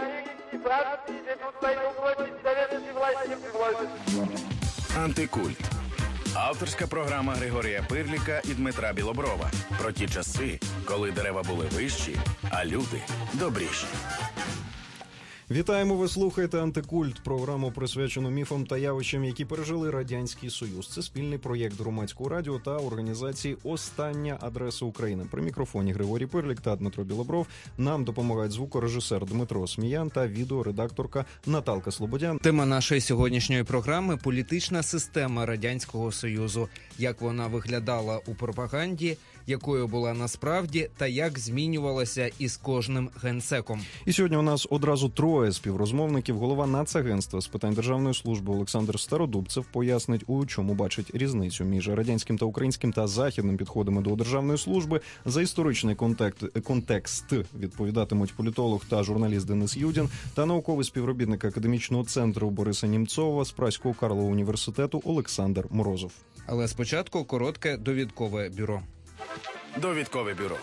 Америки, фракції, де тут советской власти власні. власти. Антикульт. Авторська програма Григорія Пирліка і Дмитра Білоброва про ті часи, коли дерева були вищі, а люди добріші. Вітаємо! Ви слухаєте антикульт, програму присвячену міфам та явищам, які пережили радянський союз. Це спільний проєкт громадського радіо та організації Остання адреса України. При мікрофоні Григорій Пирлік та Дмитро Білобров нам допомагають звукорежисер Дмитро Сміян та відеоредакторка Наталка Слободян. Тема нашої сьогоднішньої програми політична система радянського союзу, як вона виглядала у пропаганді, якою була насправді, та як змінювалася із кожним генсеком. І сьогодні у нас одразу троє співрозмовників. Голова Нацагентства з питань державної служби Олександр Стародубцев пояснить, у чому бачить різницю між радянським та українським та західним підходами до державної служби. За історичний контекст, контекст відповідатимуть політолог та журналіст Денис Юдін та науковий співробітник академічного центру Бориса Німцова з Праського Карлового університету Олександр Морозов. Але спочатку коротке довідкове бюро. Довідкове бюро.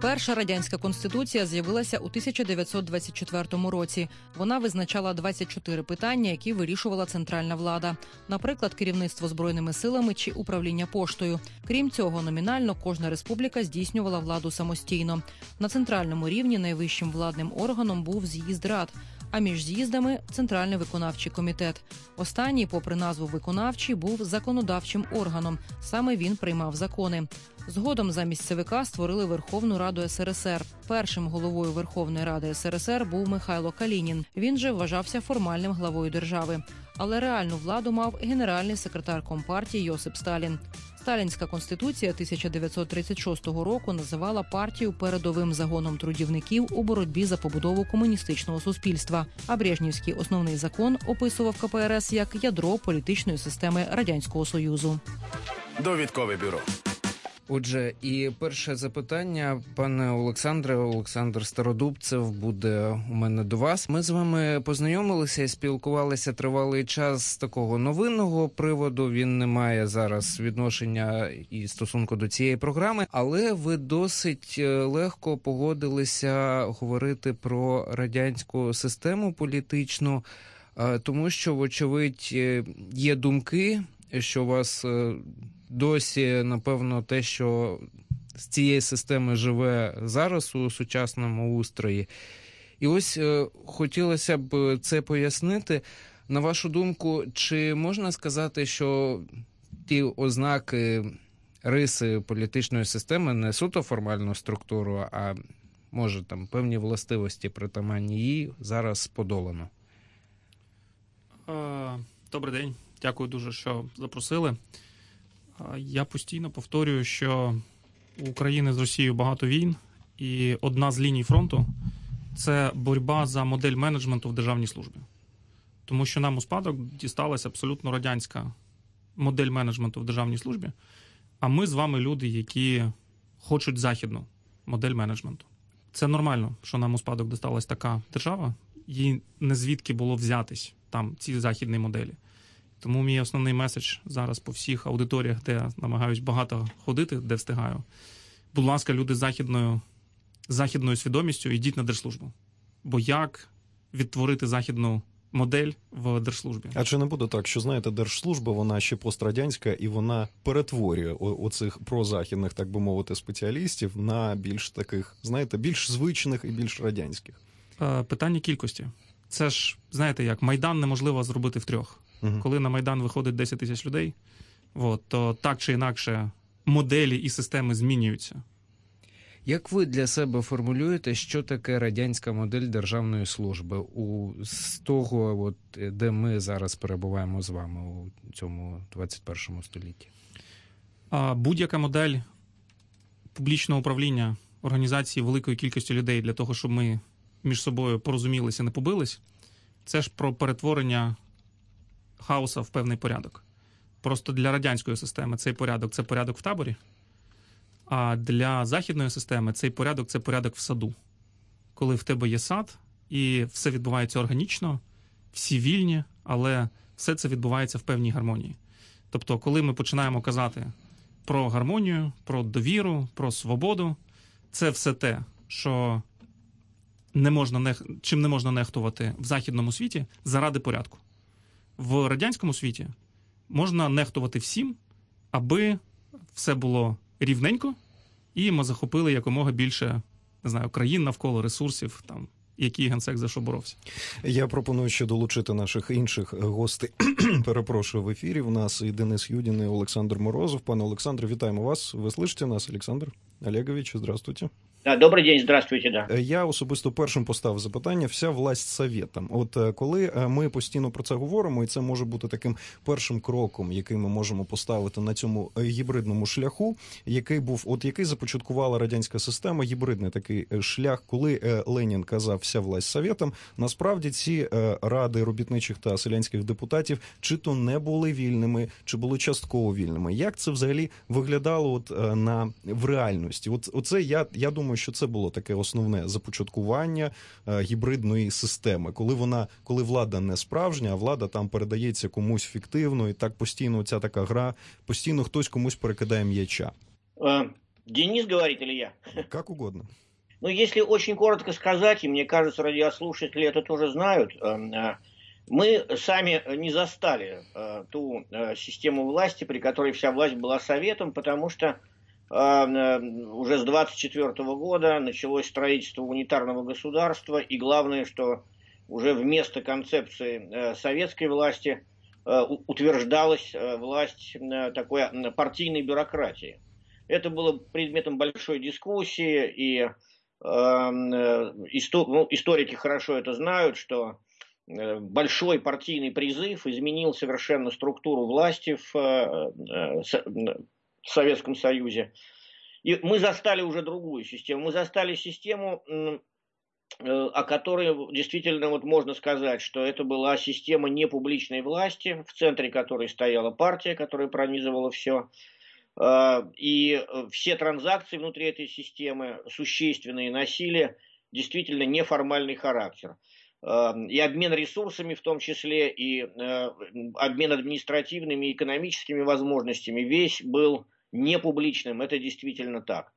Перша радянська конституція з'явилася у 1924 році. Вона визначала 24 питання, які вирішувала центральна влада, наприклад, керівництво збройними силами чи управління поштою. Крім цього, номінально кожна республіка здійснювала владу самостійно. На центральному рівні найвищим владним органом був з'їзд рад. А між з'їздами центральний виконавчий комітет. Останній, попри назву виконавчий, був законодавчим органом. Саме він приймав закони. Згодом замість ЦВК створили Верховну Раду СРСР. Першим головою Верховної Ради СРСР був Михайло Калінін. Він же вважався формальним главою держави, але реальну владу мав генеральний секретар компартії Йосип Сталін. Сталінська конституція 1936 року називала партію передовим загоном трудівників у боротьбі за побудову комуністичного суспільства. А Брежнівський основний закон описував КПРС як ядро політичної системи радянського союзу. Довідкове бюро. Отже, і перше запитання, пане Олександре, Олександр Стародубцев буде у мене до вас. Ми з вами познайомилися і спілкувалися тривалий час з такого новинного приводу. Він не має зараз відношення і стосунку до цієї програми, але ви досить е, легко погодилися говорити про радянську систему політичну, е, тому що, вочевидь, е, є думки, що вас досі, напевно, те, що з цієї системи живе зараз у сучасному устрої. І ось е, хотілося б це пояснити. На вашу думку, чи можна сказати, що ті ознаки риси політичної системи не суто формальну структуру, а може там певні властивості притаманні її зараз подолано? Е, добрий день. Дякую дуже, що запросили. Я постійно повторюю, що у України з Росією багато війн, і одна з ліній фронту це боротьба за модель менеджменту в державній службі. Тому що нам у спадок дісталася абсолютно радянська модель менеджменту в державній службі. А ми з вами люди, які хочуть західну модель менеджменту. Це нормально, що нам у спадок досталась така держава, їй не звідки було взятись там ці західні моделі. Тому мій основний меседж зараз по всіх аудиторіях, де я намагаюсь багато ходити, де встигаю. Будь ласка, люди з західною, західною свідомістю, йдіть на держслужбу. Бо як відтворити західну модель в держслужбі? А чи не буде так, що знаєте, держслужба вона ще пострадянська і вона перетворює оцих прозахідних, так би мовити, спеціалістів на більш таких, знаєте, більш звичних і більш радянських? Е, питання кількості. Це ж знаєте, як майдан неможливо зробити в трьох. Угу. Коли на Майдан виходить 10 тисяч людей, от, то так чи інакше моделі і системи змінюються. Як ви для себе формулюєте, що таке радянська модель державної служби у з того, от, де ми зараз перебуваємо з вами у цьому 21 столітті? А, Будь-яка модель публічного управління організації великої кількості людей для того, щоб ми між собою порозумілися, не побились, це ж про перетворення хаоса в певний порядок. Просто для радянської системи цей порядок це порядок в таборі, а для західної системи цей порядок це порядок в саду. Коли в тебе є сад, і все відбувається органічно, всі вільні, але все це відбувається в певній гармонії. Тобто, коли ми починаємо казати про гармонію, про довіру, про свободу, це все те, що не можна чим не можна нехтувати в західному світі заради порядку. В радянському світі можна нехтувати всім, аби все було рівненько, і ми захопили якомога більше не знаю, країн навколо ресурсів, там який генсек за що боровся. Я пропоную ще долучити наших інших гостей. Перепрошую в ефірі. В нас і Денис Юдін, і Олександр Морозов. Пане Олександре, вітаємо вас. Ви слышите нас, Олександр Олегович? Здравствуйте. Да, добрий день, здравствуйте. Да. Е, Я особисто першим поставив запитання: вся власть совєтам. От е, коли е, ми постійно про це говоримо, і це може бути таким першим кроком, який ми можемо поставити на цьому гібридному шляху, який був, от який започаткувала радянська система, гібридний такий шлях, коли Ленін казав вся власть совєтам, насправді ці ради робітничих та селянських депутатів чи то не були вільними, чи були частково вільними. Як це взагалі виглядало от на в реальності? От оце я, я думаю думаю, що це було таке основне започаткування е, гібридної системи, коли вона, коли влада не справжня, а влада там передається комусь фіктивно, і так постійно ця така гра, постійно хтось комусь перекидає м'яча. Э, Денис говорит или я? Как угодно. Ну, если очень коротко сказать, и мне кажется, радиослушатели это тоже знают, э, мы сами не застали э, ту систему власти, при которой вся власть была советом, потому что уже с 24 года началось строительство унитарного государства, и главное, что уже вместо концепции советской власти утверждалась власть такой партийной бюрократии. Это было предметом большой дискуссии, и ну, историки хорошо это знают, что большой партийный призыв изменил совершенно структуру власти в в Советском Союзе. И мы застали уже другую систему. Мы застали систему, э, о которой действительно вот можно сказать, что это была система непубличной власти, в центре которой стояла партия, которая пронизывала все. Э, и все транзакции внутри этой системы, существенные, носили действительно неформальный характер. Э, и обмен ресурсами в том числе, и обмен административными и экономическими возможностями весь был не публичным, это действительно так.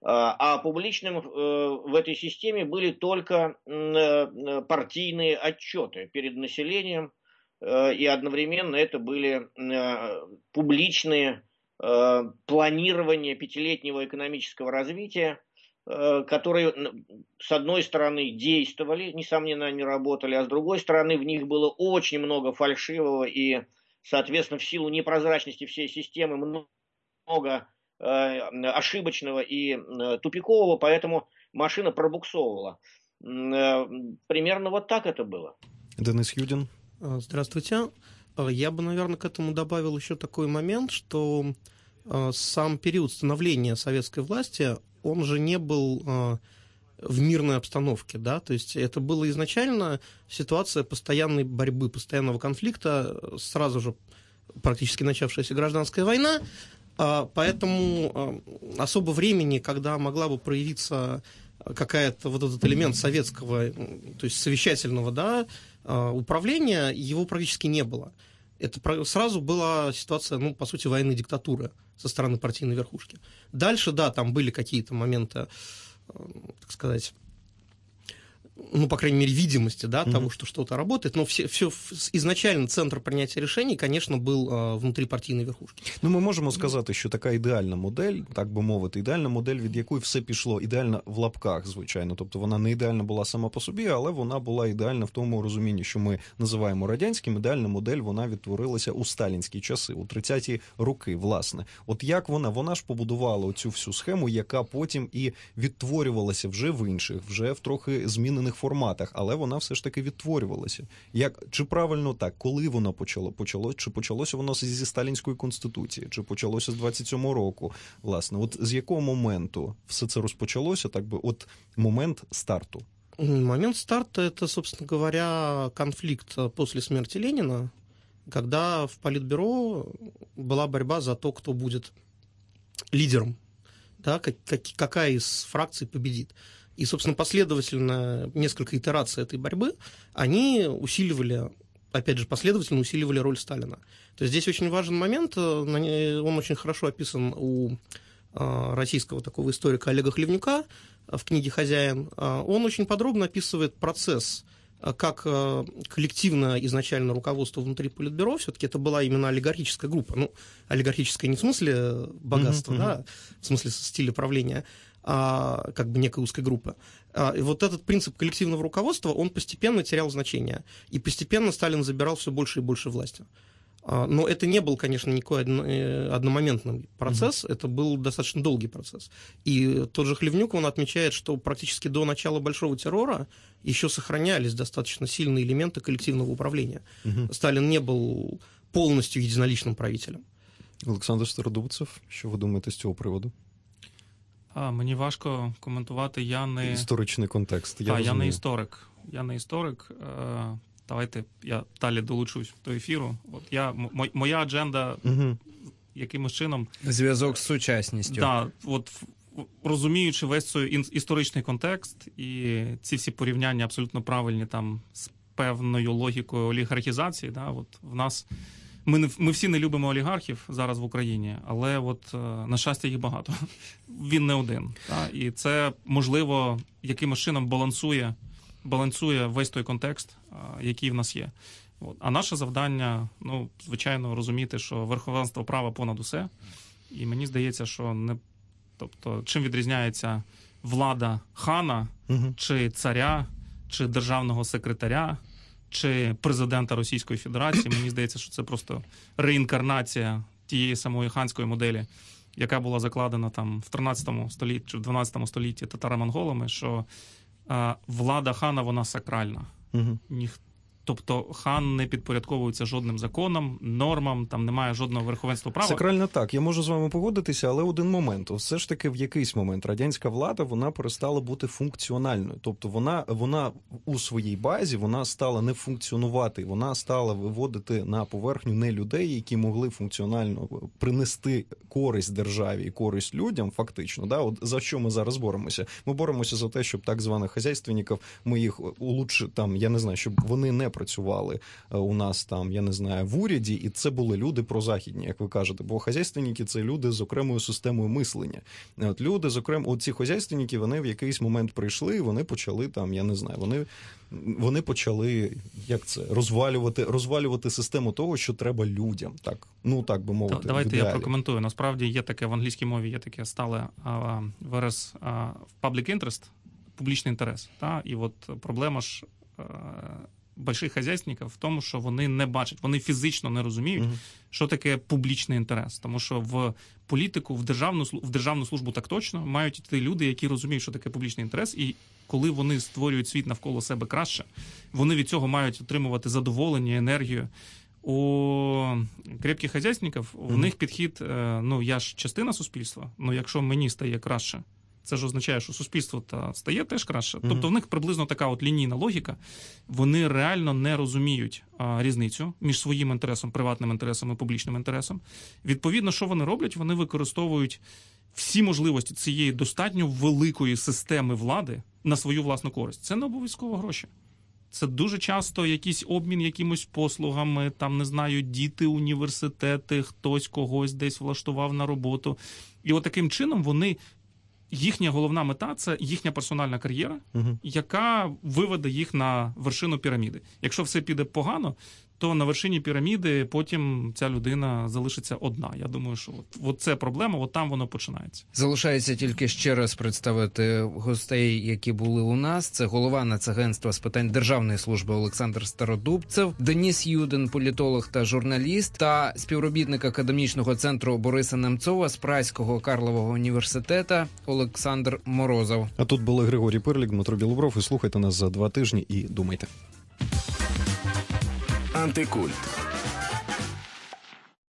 А публичным э, в этой системе были только э, партийные отчеты перед населением, э, и одновременно это были публичные планирования пятилетнего экономического развития, которые, с одной стороны, действовали, несомненно, они работали, а с другой стороны, в них было очень много фальшивого и, соответственно, в силу непрозрачности всей системы много э, ошибочного и э, тупикового, поэтому машина пробуксовывала. Э, примерно вот так это было. Денис Юдин. Здравствуйте. Я бы, наверное, к этому добавил еще такой момент, что сам период становления советской власти, он же не был в мирной обстановке, да, то есть это было изначально ситуация постоянной борьбы, постоянного конфликта, сразу же практически начавшаяся гражданская война, а, поэтому а, особо времени, когда могла бы проявиться какая-то вот этот элемент советского, то есть совещательного, да, а, управления, его практически не было. Это сразу была ситуация, ну, по сути, военной диктатуры со стороны партийной верхушки. Дальше, да, там были какие-то моменты, так сказать, ну, по крайней мере, видимости, да, mm-hmm. того, что что-то работает, но все, все изначально центр прийняття рішень, звісно, був а, внутрі партійної верхушки. Ну, ми можемо сказати, що така ідеальна модель, так би мовити, ідеальна модель, від якої все пішло, ідеальна в лапках, звичайно. Тобто вона не ідеальна була сама по собі, але вона була ідеальна в тому розумінні, що ми називаємо радянським. Ідеальна модель вона відтворилася у сталінські часи, у 30-ті роки. Власне, от як вона, вона ж побудувала оцю всю схему, яка потім і відтворювалася вже в інших, вже в трохи змінених різних форматах, але вона все ж таки відтворювалася. Як чи правильно так, коли воно почало почало, чи почалося воно зі сталінської конституції, чи почалося з 27-го року? Власне, от з якого моменту все це розпочалося, так би, от момент старту? Момент старта это, собственно говоря, конфликт после смерти Ленина, когда в Политбюро была борьба за то, кто будет лидером, да, как, как, какая из фракций победит. И, собственно, последовательно несколько итераций этой борьбы, они усиливали опять же, последовательно усиливали роль Сталина. То есть здесь очень важен момент, э, он очень хорошо описан у э, российского такого историка Олега Хлевнюка, в книге «Хозяин», он очень подробно описывает процесс как коллективно изначально руководство внутри Политбюро, все-таки это была именно олигархическая группа. Ну, олигархическая не в смысле богатства, mm-hmm. да, в смысле стиля правления, как бы некой узкой группы. И вот этот принцип коллективного руководства, он постепенно терял значение. И постепенно Сталин забирал все больше и больше власти. Но это не был, конечно, никакой э, одномоментный процесс, mm-hmm. это был достаточно долгий процесс. И тот же Хлевнюк, он отмечает, что практически до начала Большого террора еще сохранялись достаточно сильные элементы коллективного управления. Mm-hmm. Сталин не был полностью единоличным правителем. Олександр Стародубцев, що ви думаєте з цього приводу? А, Мені важко коментувати. Я не історичний контекст. Я, а, я не історик. Я не історик. Е, Давайте я далі долучусь до ефіру. От я моя адженда угу. якимось чином зв'язок з сучасністю. Да, от розуміючи весь цей історичний контекст, і ці всі порівняння абсолютно правильні там з певною логікою олігархізації. Да, от в нас ми не ми всі не любимо олігархів зараз в Україні, але от е, на щастя їх багато. Він не один. Да, і це можливо якимось чином балансує балансує весь той контекст, який в нас є. От. А наше завдання, ну, звичайно, розуміти, що верховенство права понад усе. І мені здається, що не тобто, чим відрізняється влада хана, угу. чи царя, чи державного секретаря, чи президента Російської Федерації. Мені здається, що це просто реінкарнація тієї самої ханської моделі, яка була закладена там в 13 столітті чи в 12 столітті татаро-монголами, що влада хана вона сакральна. Угу. Ніхто Тобто хан не підпорядковується жодним законам, нормам, там немає жодного верховенства права. Сакрально так. Я можу з вами погодитися, але один момент. Все ж таки, в якийсь момент радянська влада вона перестала бути функціональною. Тобто, вона вона у своїй базі вона стала не функціонувати, вона стала виводити на поверхню не людей, які могли функціонально принести користь державі і користь людям. Фактично, да, от за що ми зараз боремося? Ми боремося за те, щоб так званих хазяйственників ми їх улучши там. Я не знаю, щоб вони не працювали е, у нас там, я не знаю, в уряді, і це були люди прозахідні, як ви кажете. Бо хазяйственники це люди з окремою системою мислення. От люди, зокрема, ці хазяйственники, вони в якийсь момент прийшли, вони почали там, я не знаю, вони. Вони почали як це розвалювати розвалювати систему того, що треба людям, так ну так би мовити. Давайте я прокоментую. Насправді є таке в англійській мові, є таке стале вираз public interest, публічний інтерес. Та і от проблема ж больших хазяйственників в тому, що вони не бачать, вони фізично не розуміють, угу. що таке публічний інтерес, тому що в політику, в державну в державну службу так точно мають йти люди, які розуміють, що таке публічний інтерес, і коли вони створюють світ навколо себе краще, вони від цього мають отримувати задоволення, енергію. У крепких хазяйственників у mm них підхід, е, ну я ж частина суспільства. Ну якщо мені стає краще, це ж означає, що суспільство та стає теж краще. Mm-hmm. Тобто в них приблизно така от лінійна логіка. Вони реально не розуміють а, різницю між своїм інтересом, приватним інтересом і публічним інтересом. Відповідно, що вони роблять? Вони використовують всі можливості цієї достатньо великої системи влади на свою власну користь. Це не обов'язково гроші. Це дуже часто якийсь обмін якимось послугами, там не знаю, діти, університети, хтось когось десь влаштував на роботу. І от таким чином вони їхня головна мета це їхня персональна кар'єра, угу. яка виведе їх на вершину піраміди. Якщо все піде погано, то на вершині піраміди потім ця людина залишиться одна. Я думаю, що от, от це проблема, от там воно починається. Залишається тільки ще раз представити гостей, які були у нас. Це голова Нацагентства з питань державної служби Олександр Стародубцев, Деніс Юден, політолог та журналіст, та співробітник академічного центру Бориса Немцова з Прайського Карлового університету Олександр Морозов. А тут були Григорій Пирлік, Дмитро Білобров. І слухайте нас за два тижні і думайте. Антикульт.